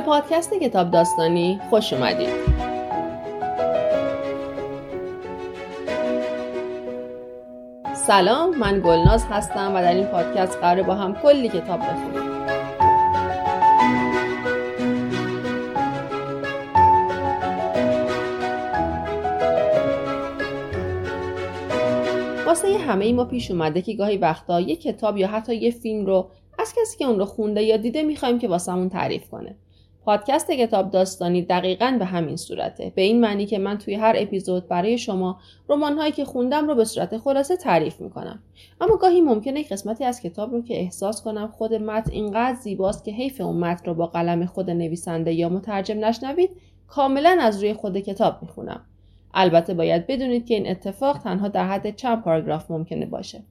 پادکست کتاب داستانی خوش اومدید. سلام من گلناز هستم و در این پادکست قرار با هم کلی کتاب بخونیم. واسه همه ای ما پیش اومده که گاهی وقتا یه کتاب یا حتی یه فیلم رو از کسی که اون رو خونده یا دیده می‌خوایم که واسمون تعریف کنه. پادکست کتاب داستانی دقیقا به همین صورته. به این معنی که من توی هر اپیزود برای شما رمان هایی که خوندم رو به صورت خلاصه تعریف می‌کنم. اما گاهی ممکنه قسمتی از کتاب رو که احساس کنم خود متن اینقدر زیباست که حیف اون متن رو با قلم خود نویسنده یا مترجم نشنوید کاملا از روی خود کتاب می‌خونم. البته باید بدونید که این اتفاق تنها در حد چند پاراگراف ممکنه باشه.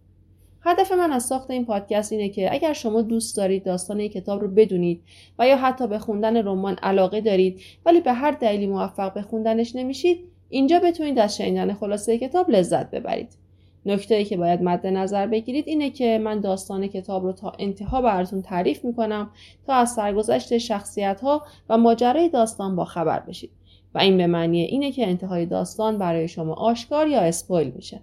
هدف من از ساخت این پادکست اینه که اگر شما دوست دارید داستان یک کتاب رو بدونید و یا حتی به خوندن رمان علاقه دارید ولی به هر دلیلی موفق به خوندنش نمیشید اینجا بتونید از شنیدن خلاصه کتاب لذت ببرید. نکته ای که باید مد نظر بگیرید اینه که من داستان کتاب رو تا انتها براتون تعریف می‌کنم تا از سرگذشت شخصیت ها و ماجرای داستان با خبر بشید. و این به معنی اینه که انتهای داستان برای شما آشکار یا اسپویل میشه.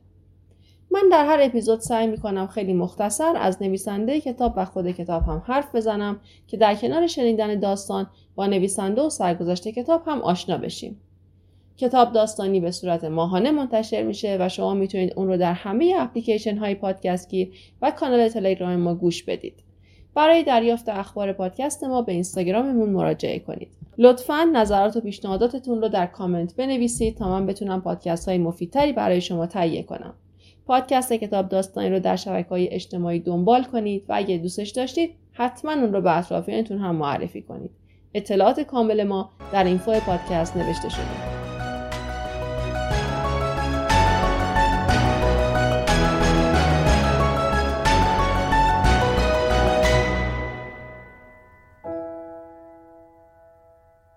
من در هر اپیزود سعی می‌کنم خیلی مختصر از نویسنده کتاب و خود کتاب هم حرف بزنم که در کنار شنیدن داستان با نویسنده و سرگذشت کتاب هم آشنا بشیم. کتاب داستانی به صورت ماهانه منتشر میشه و شما می‌تونید اون رو در همه اپلیکیشن های پادکستگیر و کانال تلگرام ما گوش بدید. برای دریافت اخبار پادکست ما به اینستاگراممون مراجعه کنید. لطفا نظرات و پیشنهاداتتون رو در کامنت بنویسید تا من بتونم پادکست های مفیدتری برای شما تهیه کنم. پادکست کتاب داستانی رو در شبکه های اجتماعی دنبال کنید و اگه دوستش داشتید حتما اون رو به اطرافیانتون هم معرفی کنید. اطلاعات کامل ما در اینفو پادکست نوشته شده.